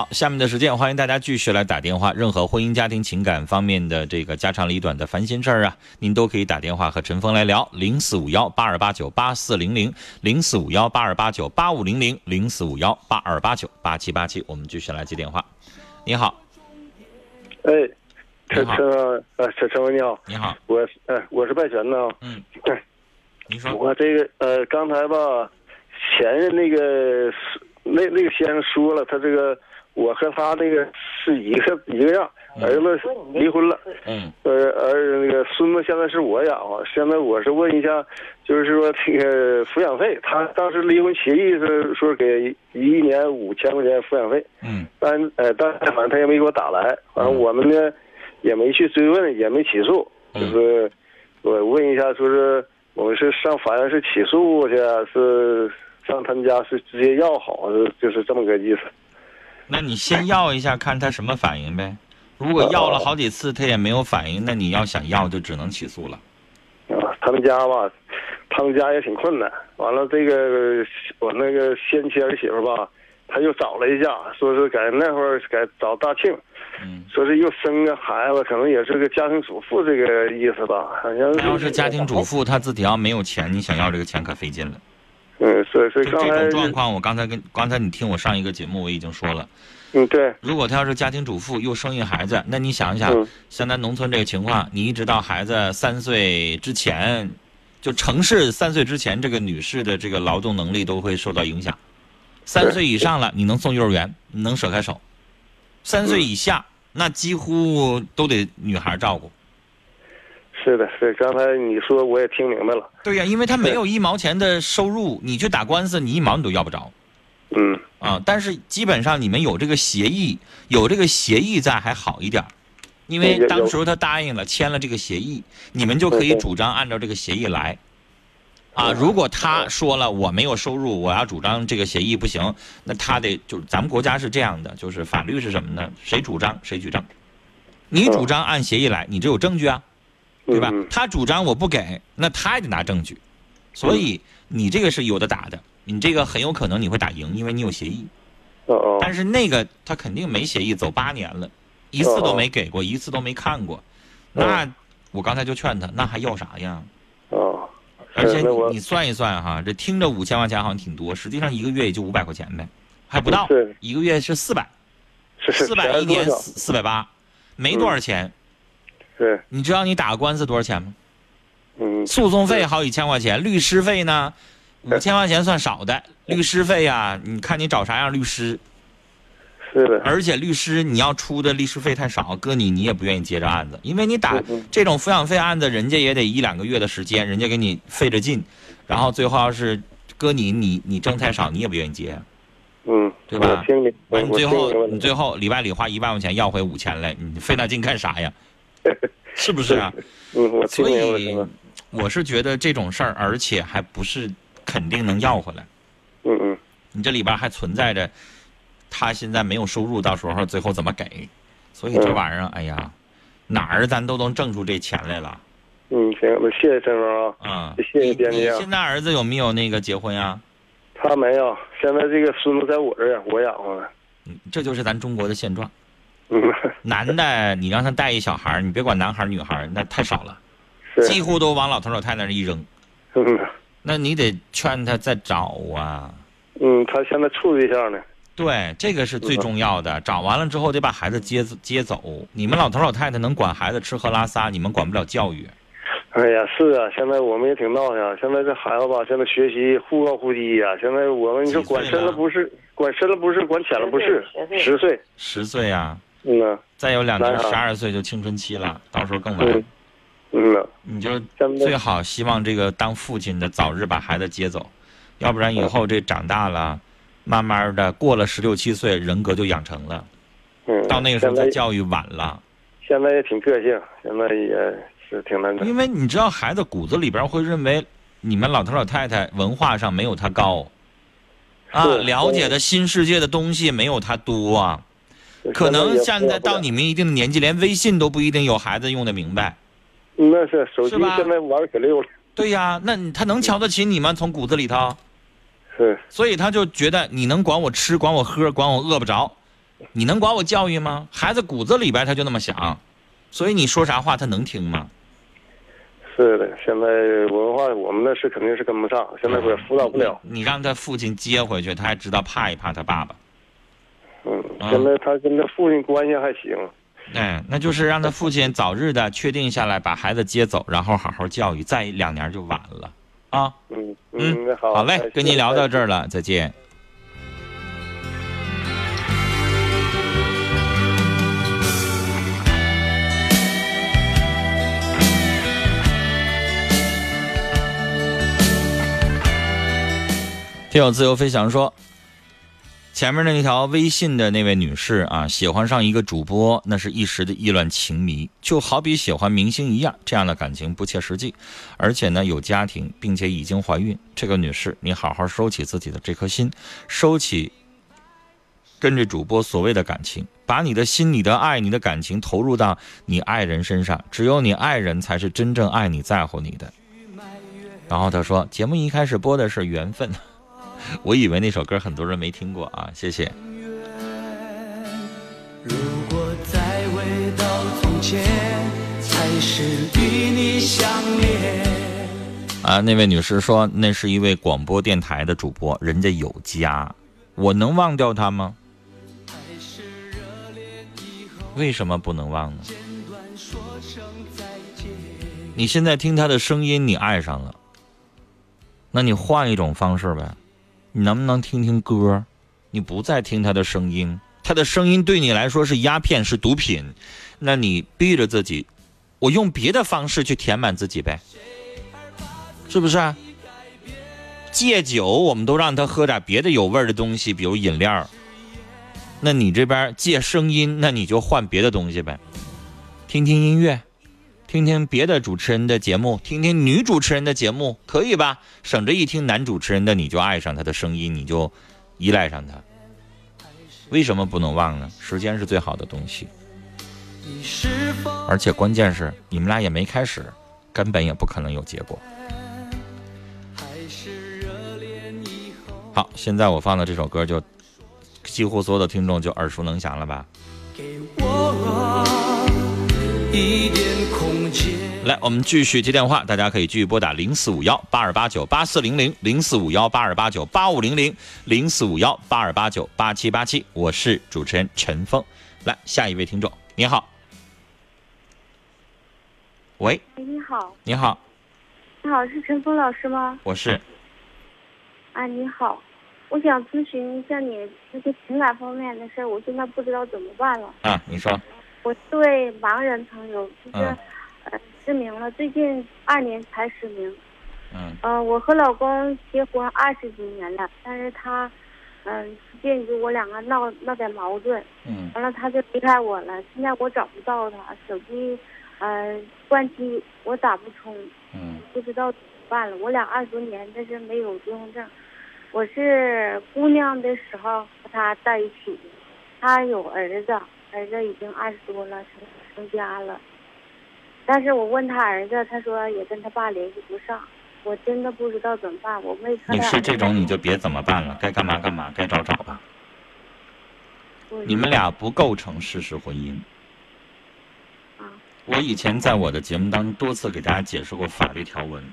I: 好，下面的时间欢迎大家继续来打电话，任何婚姻家庭情感方面的这个家长里短的烦心事儿啊，您都可以打电话和陈峰来聊，零四五幺八二八九八四零零，零四五幺八二八九八五零零，零四五幺八二八九八七八七，我们继续来接电话。你好，
V: 哎，陈陈呃陈陈文你好，
I: 你好，
V: 我呃我是拜泉呢，
I: 嗯，
V: 你说。我这个呃刚才吧，前任那个那那个先生说了，他这个。我和他那个是一个一个样，儿子离婚了，
I: 嗯，
V: 呃，儿那个孙子现在是我养活。现在我是问一下，就是说这个抚养费，他当时离婚协议是说给一年五千块钱抚养费，
I: 嗯，
V: 但呃，但反正他也没给我打来，反正我们呢也没去追问，也没起诉，就是我问一下，说是我们是上法院是起诉去，是上他们家是直接要好，是就是这么个意思。
I: 那你先要一下，看他什么反应呗。如果要了好几次他也没有反应，那你要想要就只能起诉了。
V: 啊，他们家吧，他们家也挺困难。完了，这个我那个先妻儿媳妇吧，他又找了一下，说是在那会儿在找大庆，
I: 嗯，
V: 说是又生个孩子，可能也是个家庭主妇这个意思吧，好像
I: 他要是家庭主妇，他自己要没有钱，你想要这个钱可费劲了。
V: 嗯，是是，
I: 就这种状况，我刚才跟刚才你听我上一个节目，我已经说了。
V: 嗯，对。
I: 如果他要是家庭主妇又生一孩子，那你想一想，
V: 嗯
I: 像咱农村这个情况，你一直到孩子三岁之前，就城市三岁之前，这个女士的这个劳动能力都会受到影响。三岁以上了，你能送幼儿园，你能舍开手；三岁以下，那几乎都得女孩照顾。
V: 是的，是刚才你说我也听明白了。
I: 对呀、因为他没有一毛钱的收入，你去打官司，你一毛你都要不着。
V: 嗯。
I: 啊，但是基本上你们有这个协议，有这个协议在还好一点儿，因为当时候他答应了，签了这个协议，你们就可以主张按照这个协议来。啊，如果他说了我没有收入，我要主张这个协议不行，那他得就是咱们国家是这样的，就是法律是什么呢？谁主张谁举证。你主张按协议来，你这有证据啊，对吧？他主张我不给，那他也得拿证据，所以你这个是有的打的，你这个很有可能你会打赢，因为你有协议。但是那个他肯定没协议，走八年了，一次都没给过，一次都没看过，那我刚才就劝他，那还要啥呀？
V: 哦。
I: 而且你你算一算哈，这听着五千块钱好像挺多，实际上一个月也就五百块钱呗，还不到
V: 是，
I: 一个月是四百，四百一年四四百八，没多少钱。
V: 是。
I: 你知道你打个官司多少钱吗？
V: 嗯。
I: 诉讼费好几千块钱，律师费呢，五千块钱算少的。律师费呀、你看你找啥样律师。
V: 是的。
I: 而且律师你要出的律师费太少，搁你你也不愿意接这案子，因为你打这种抚养费案子，人家也得一两个月的时间，人家给你费着劲，然后最后要是搁你你你挣太少，你也不愿意接。
V: 嗯，
I: 对吧完，你最后你最后里外里花一万块钱要回五千来，你费那劲干啥呀？是不是啊？所以我是觉得这种事儿，而且还不是肯定能要回来。
V: 嗯嗯。
I: 你这里边还存在着，他现在没有收入，到时候最后怎么给？所以这玩意儿，哎呀，哪儿咱都能挣出这钱来了。
V: 嗯，行，那谢谢陈峰啊。
I: 啊，
V: 谢谢编辑
I: 现在儿子有没有那个结婚啊？
V: 他没有，现在这个孙子在我这儿，我养活的。
I: 这就是咱中国的现状。
V: 嗯，
I: 男的你让他带一小孩，你别管男孩女孩，那太少了，几乎都往老头老太太那一扔。
V: 嗯
I: 那你得劝他再找啊。
V: 嗯，他现在处对象呢。
I: 对，这个是最重要的。找完了之后得把孩子接接走。你们老头老太太能管孩子吃喝拉撒，你们管不了教育。
V: 哎呀，是啊，现在我们也挺闹腾。现在这孩子吧，现在学习忽高忽低呀、现在我们你说管深了不是，管深了不是，管浅了不是。十岁。
I: 十岁呀、
V: 嗯呐。
I: 再有两年，十二岁就青春期了，到时候更难。
V: 嗯。
I: 你就最好希望这个当父亲的早日把孩子接走，要不然以后这长大了，慢慢的过了十六七岁，人格就养成了，
V: 嗯。
I: 到那个时候再教育晚了。
V: 现在也挺个性，现在也是挺难整。
I: 因为你知道，孩子骨子里边会认为你们老头老太太文化上没有他高，啊，了解的新世界的东西没有他多啊。可能现在到你们一定的年纪，连微信都不一定有孩子用的明白。
V: 那是手机现在玩可溜了。
I: 对呀，那他能瞧得起你吗？从骨子里头。
V: 是。
I: 所以他就觉得你能管我吃，管我喝，管我饿不着，你能管我教育吗？孩子骨子里边他就那么想，所以你说啥话他能听吗？
V: 是的，现在文化我们那是肯定是跟不上，现在我也辅导不了。
I: 你让他父亲接回去，他还知道怕一怕他爸爸。
V: 嗯，现在他跟他父亲关系还行。
I: 嗯，那就是让他父亲早日的确定下来，把孩子接走，然后好好教育，再两年就晚了，啊。
V: 嗯嗯，好，
I: 好嘞，跟您聊到这儿了，再见。听我自由飞翔说。前面的那条微信的那位女士啊，喜欢上一个主播，那是一时的意乱情迷，就好比喜欢明星一样，这样的感情不切实际，而且呢有家庭，并且已经怀孕。这个女士，你好好收起自己的这颗心，收起跟这主播所谓的感情，把你的心、你的爱、你的感情投入到你爱人身上，只有你爱人才是真正爱你在乎你的。然后他说，节目一开始播的是缘分。我以为那首歌很多人没听过啊，谢谢。
K: 如果再回到从前，才是与你相恋。
I: 啊，那位女士说，那是一位广播电台的主播，人家有家，我能忘掉他吗？为什么不能忘呢？你现在听他的声音，你爱上了，那你换一种方式呗。你能不能听听歌？你不再听他的声音，他的声音对你来说是鸦片，是毒品。那你逼着自己，我用别的方式去填满自己呗，是不是啊？戒酒，我们都让他喝点别的有味的东西，比如饮料。那你这边戒声音，那你就换别的东西呗，听听音乐。听听别的主持人的节目，听听女主持人的节目，可以吧？省着一听男主持人的，你就爱上他的声音，你就依赖上他。为什么不能忘呢？时间是最好的东西，而且关键是你们俩也没开始，根本也不可能有结果。好，现在我放的这首歌，就几乎所有的听众就耳熟能详了吧？一点空间。来，我们继续接电话，大家可以继续拨打零四五幺八二八九八四零零零四五幺八二八九八五零零零四五幺八二八九八七八七。我是主持人陈峰。来，下一位听众，你好。喂。
W: 哎，你好。
I: 你好。
W: 你好，是陈峰老师吗？
I: 我是。
W: 啊，你好，我想咨询一下你那个情感方面的事儿，我现在不知道怎么办了。
I: 啊，你说。
W: 我是位盲人朋友，就是，呃，失明了，最近二年才失明。
I: 嗯。
W: 呃，我和老公结婚二十几年了，但是他，嗯，近就我两个闹闹点矛盾。
I: 嗯。
W: 完了，他就离开我了。现在我找不到他，手机，呃，关机，我打不通。
I: 嗯。
W: 不知道怎么办了。我俩二十多年，但是没有结婚证。我是姑娘的时候和他在一起，他有儿子。儿子已经二十多了，成成家了。但是我问他儿子，他说也跟他爸联系不上。我真的不知道怎么办，我没。
I: 你是这种你就别怎么办了，该干嘛干嘛，该找找吧。你们俩不构成事实婚姻。
W: 啊。
I: 我以前在我的节目当中多次给大家解释过法律条文。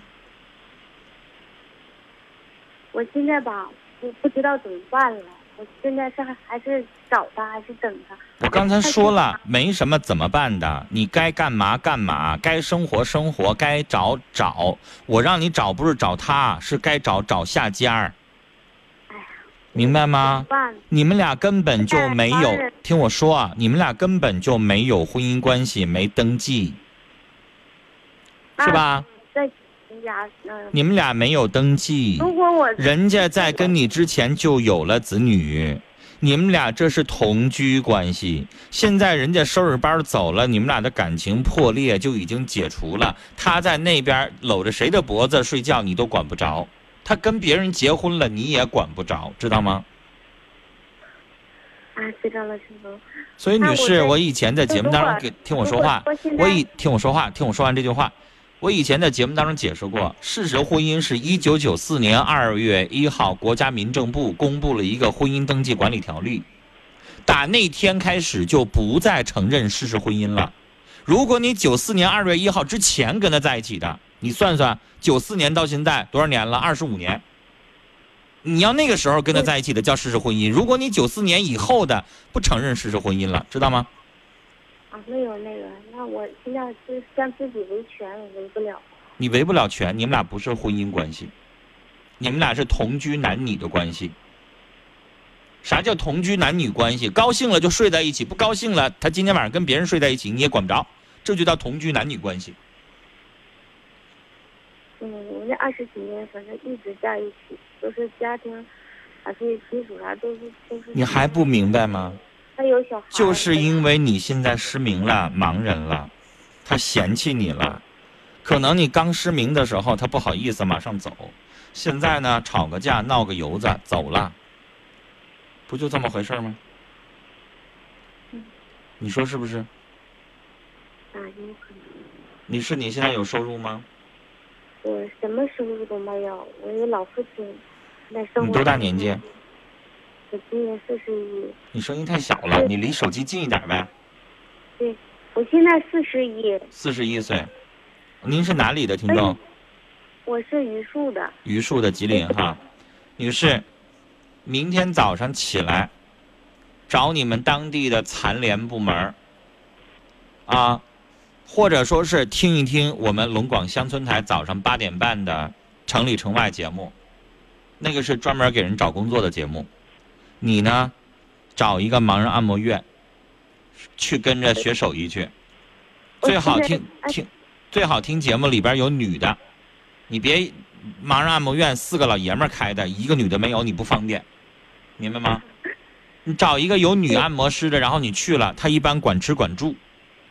W: 我现在吧，不不知道怎么办了。我现在是还是找他还是等他？
I: 我刚才说了，没什么怎么办的，你该干嘛干嘛，该生活生活，该找找。我让你找不是找他，是该找找下家儿。明白吗？你们俩根本就没有听我说啊，你们俩根本就没有婚姻关系，没登记，是吧？你们俩没有登记，
W: 如果我
I: 人家在跟你之前就有了子女，你们俩这是同居关系。现在人家收拾包走了，你们俩的感情破裂就已经解除了。他在那边搂着谁的脖子睡觉，你都管不着。他跟别人结婚了，你也管不着，知道吗？
W: 啊，知道了，师傅。
I: 所以，女士，我以前在节目当中给听我说话，我以听我说话，听我说完这句话。我以前在节目当中解释过，事实婚姻是一九九四年二月一号，国家民政部公布了一个婚姻登记管理条例，打那天开始就不再承认事实婚姻了。如果你九四年二月一号之前跟他在一起的，你算算，九四年到现在多少年了？二十五年。你要那个时候跟他在一起的叫事实婚姻，如果你九四年以后的不承认事实婚姻了，知道吗？
W: 没有那个，那我现在是向自己维权，我维不了。
I: 你维不了权，你们俩不是婚姻关系，你们俩是同居男女的关系。啥叫同居男女关系？高兴了就睡在一起，不高兴了，他今天晚上跟别人睡在一起，你也管不着，这就叫同居男女关系。
W: 嗯，我那二十几年反正一直在一起。都是家庭，啊，这些基础啥都是都是。
I: 你还不明白吗？
W: 他有小孩。
I: 就是因为你现在失明了、盲人了，他嫌弃你了。可能你刚失明的时候，他不好意思马上走，现在呢，吵个架、闹个由子走了，不就这么回事吗？你说是不是？
W: 啊，有可能。
I: 你是你现在有收入吗？
W: 我什么收入都没有，我一个老父亲，那生活。
I: 你多大年纪？
W: 我今年四十一。
I: 你声音太小了，你离手机近一点呗。
W: 对，我现在四十一。
I: 四十一岁，您是哪里的听众？
W: 我是榆树的。
I: 榆树的吉林哈，女士，明天早上起来，找你们当地的残联部门啊，或者说是听一听我们龙广乡村台早上八点半的城里城外节目，那个是专门给人找工作的节目。你呢，找一个盲人按摩院，去跟着学手艺去，最好听听，最好听节目里边有女的，你别盲人按摩院四个老爷们开的，一个女的没有，你不方便，明白吗？你找一个有女按摩师的，然后你去了，他一般管吃管住，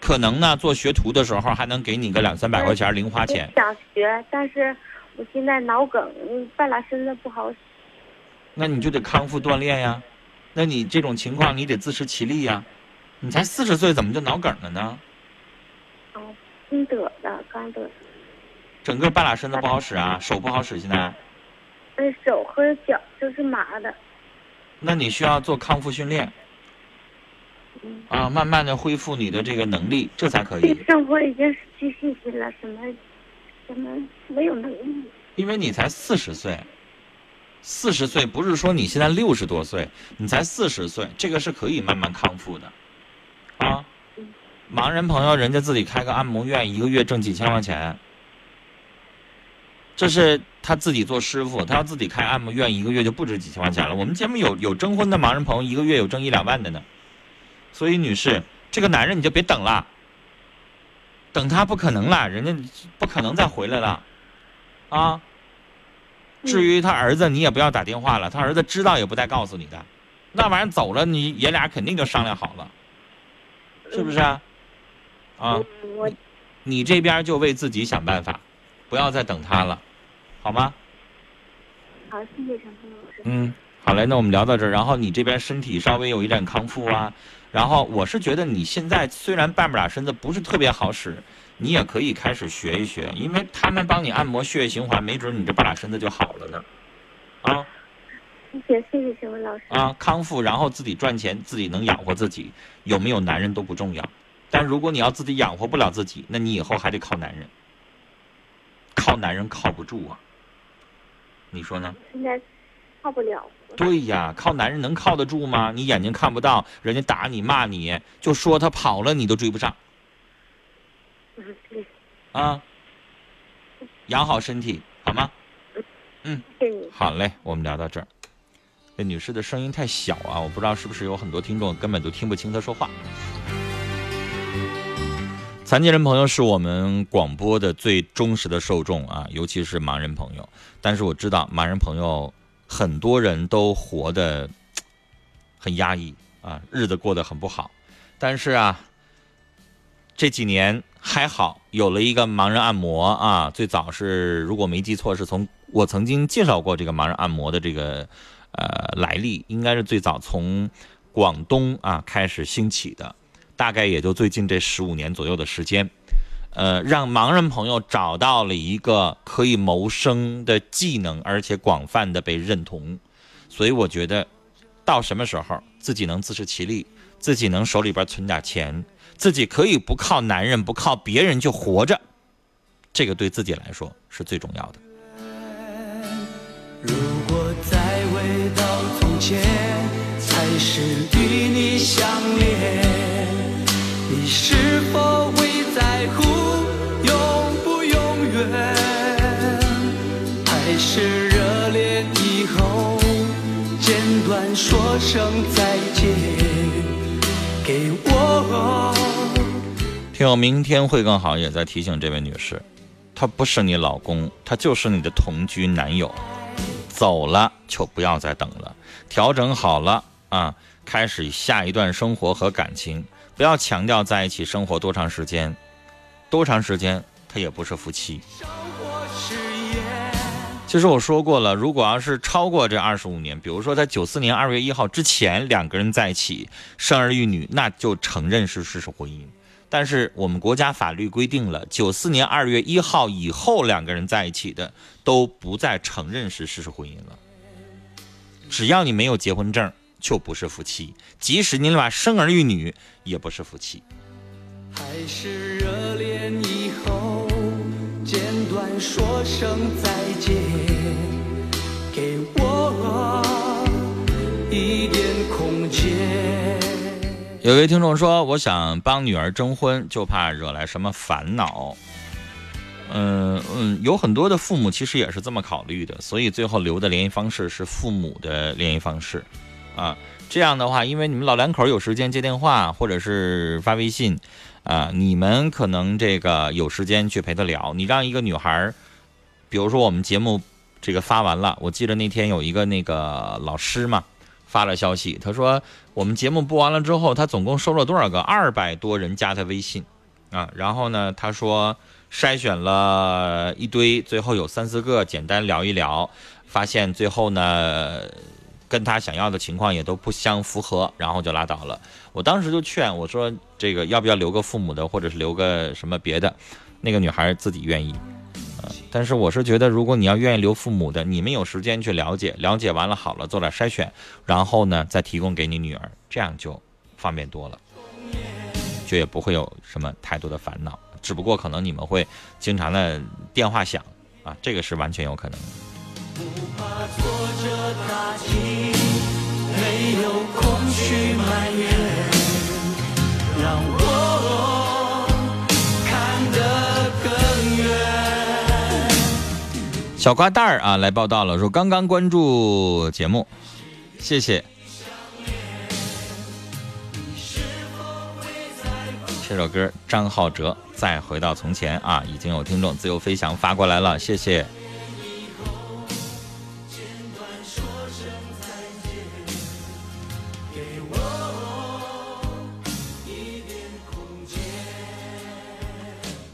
I: 可能呢做学徒的时候还能给你个两三百块钱零花钱。
W: 想学，但是我现在脑梗，半拉身子不好使。
I: 那你就得康复锻炼呀，那你这种情况你得自食其力呀，你才四十岁怎么就脑梗了呢？
W: 哦，新得的，刚得。
I: 整个半拉身子不好使啊，手不好使现在。
W: 那手和脚就是麻的。
I: 那你需要做康复训练。啊，慢慢的恢复你的这个能力，这才可以。
W: 对生活已经失去信心了，什么什么没有能力。
I: 因为你才四十岁。四十岁不是说你现在六十多岁，你才四十岁，这个是可以慢慢康复的，啊，盲人朋友人家自己开个按摩院，一个月挣几千块钱，这是他自己做师傅，他要自己开按摩院，一个月就不止几千块钱了。我们节目有有征婚的盲人朋友，一个月有挣一两万的呢，所以女士，这个男人你就别等了，等他不可能了，人家不可能再回来了，啊。至于他儿子，你也不要打电话了。他儿子知道也不带告诉你的，那玩意儿走了，你爷俩肯定就商量好了，是不是啊？啊，你这边就为自己想办法，不要再等他了，好吗？
W: 好，谢谢陈峰老师。
I: 嗯，好嘞，那我们聊到这儿。然后你这边身体稍微有一点康复啊，然后我是觉得你现在虽然半不拉身子不是特别好使。你也可以开始学一学，因为他们帮你按摩血液循环，没准你这半拉身子就好了呢。啊，
W: 谢谢谢谢老师。
I: 啊，康复，然后自己赚钱，自己能养活自己，有没有男人都不重要。但如果你要自己养活不了自己，那你以后还得靠男人。靠男人靠不住啊，你说呢？
W: 现在靠不了。
I: 对呀，靠男人能靠得住吗？你眼睛看不到，人家打你骂你，就说他跑了，你都追不上。啊，养好身体好吗？嗯，好嘞，我们聊到这儿。这女士的声音太小啊，我不知道是不是有很多听众根本都听不清她说话。残疾人朋友是我们广播的最忠实的受众啊，尤其是盲人朋友。但是我知道盲人朋友很多人都活得很压抑啊，日子过得很不好。但是啊。这几年还好，有了一个盲人按摩啊。最早是如果没记错，是从我曾经介绍过这个盲人按摩的这个呃来历，应该是最早从广东啊开始兴起的，大概也就最近这十五年左右的时间，呃，让盲人朋友找到了一个可以谋生的技能，而且广泛的被认同。所以我觉得，到什么时候自己能自食其力，自己能手里边存点钱。自己可以不靠男人，不靠别人就活着，这个对自己来说是最重要的。
K: 如果再回到从前，才是与你相恋，你是否会在乎永不永远？还是热恋以后，简短说声再见，
I: 听友明天会更好，也在提醒这位女士，他不是你老公，他就是你的同居男友。走了就不要再等了，调整好了啊，开始下一段生活和感情。不要强调在一起生活多长时间，多长时间他也不是夫妻。其实我说过了，如果要是超过这二十五年，比如说在九四年二月一号之前两个人在一起生儿育女，那就承认是事实婚姻。但是我们国家法律规定了，九四年二月一号以后两个人在一起的都不再承认是事实婚姻了。只要你没有结婚证，就不是夫妻；即使你俩生儿育女，也不是夫妻。
K: 还是热恋以后，简短说声再见，给我一点空间。
I: 有位听众说：“我想帮女儿征婚，就怕惹来什么烦恼。”嗯嗯，有很多的父母其实也是这么考虑的，所以最后留的联系方式是父母的联系方式，啊，这样的话，因为你们老两口有时间接电话或者是发微信，啊，你们可能这个有时间去陪她聊。你让一个女孩，比如说我们节目这个发完了，我记得那天有一个那个老师嘛。发了消息，他说我们节目播完了之后，他总共收了多少个？二百多人加他微信，啊，然后呢，他说筛选了一堆，最后有三四个简单聊一聊，发现最后呢，跟他想要的情况也都不相符合，然后就拉倒了。我当时就劝我说，这个要不要留个父母的，或者是留个什么别的？那个女孩自己愿意。但是我是觉得，如果你要愿意留父母的，你们有时间去了解，了解完了好了，做点筛选，然后呢再提供给你女儿，这样就方便多了，就也不会有什么太多的烦恼。只不过可能你们会经常的电话响啊，这个是完全有可能的。小瓜蛋儿啊，来报道了，说刚刚关注节目，谢谢。这首歌张浩哲再回到从前啊，已经有听众自由飞翔发过来了，谢谢。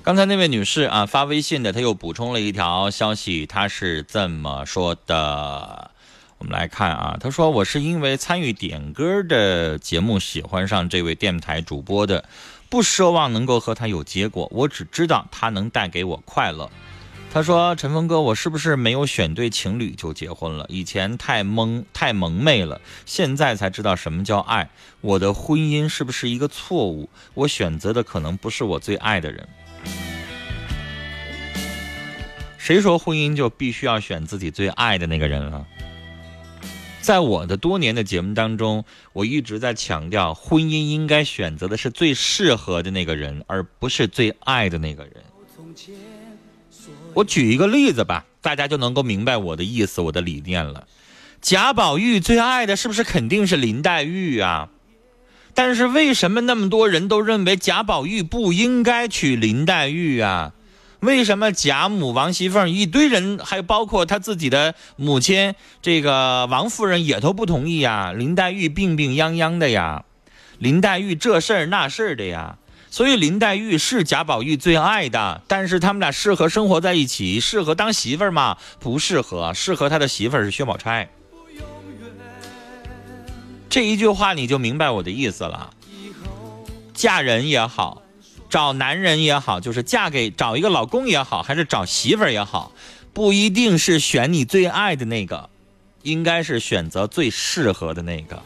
I: 刚才那位女士啊，发微信的，她又补充了一条消息，她是这么说的。我们来看啊，她说：“我是因为参与点歌的节目，喜欢上这位电台主播的，不奢望能够和他有结果，我只知道他能带给我快乐。”她说：“陈峰哥，我是不是没有选对情侣就结婚了？以前太懵太蒙昧了，现在才知道什么叫爱。我的婚姻是不是一个错误？我选择的可能不是我最爱的人。”谁说婚姻就必须要选自己最爱的那个人了？在我的多年的节目当中，我一直在强调，婚姻应该选择的是最适合的那个人，而不是最爱的那个人。我举一个例子吧，大家就能够明白我的意思，我的理念了。贾宝玉最爱的是不是肯定是林黛玉啊？但是为什么那么多人都认为贾宝玉不应该娶林黛玉啊？为什么贾母、王熙凤一堆人，还包括他自己的母亲这个王夫人也都不同意呀？林黛玉病病殃殃的呀，林黛玉这事儿那事儿的呀，所以林黛玉是贾宝玉最爱的，但是他们俩适合生活在一起，适合当媳妇儿吗？不适合，适合他的媳妇儿是薛宝钗。这一句话你就明白我的意思了，嫁人也好。找男人也好，就是嫁给找一个老公也好，还是找媳妇儿也好，不一定是选你最爱的那个，应该是选择最适合的那个。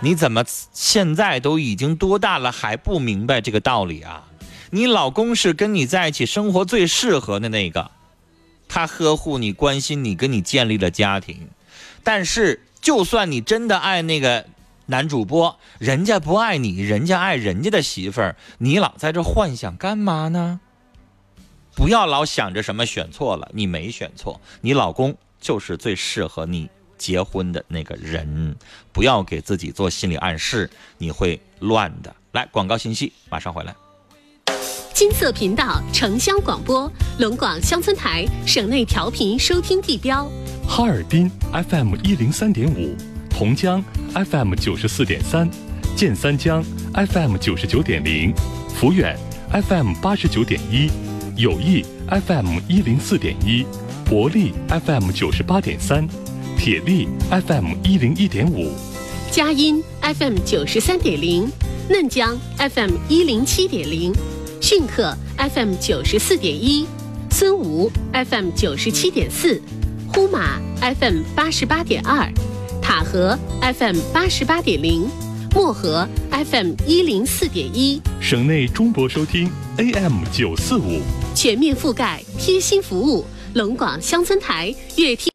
I: 你怎么现在都已经多大了还不明白这个道理啊？你老公是跟你在一起生活最适合的那个，他呵护你、关心你，跟你建立了家庭。但是，就算你真的爱那个。男主播，人家不爱你，人家爱人家的媳妇儿，你老在这幻想干嘛呢？不要老想着什么选错了，你没选错，你老公就是最适合你结婚的那个人。不要给自己做心理暗示，你会乱的。来，广告信息马上回来。
J: 金色频道城乡广播，龙广乡村台省内调频收听地标。
N: 哈尔滨 FM 一零三点五，同江 FM 九十四点三，建三江 FM 九十九点零，抚远 FM 八十九点一，友谊 FM 一零四点一，博利 FM 九十八点三，铁力 FM 一零一点五，
J: 佳音 FM 九十三点零，嫩江 FM 一零七点零，逊克 FM 九十四点一，孙吴 FM 九十七点四，呼玛 FM 八十八点二，塔河 FM 八十八点零，漠河 FM 一零四点一，
N: 省内中波收听 AM 九四五，
J: 全面覆盖，贴心服务，龙广乡村台乐听。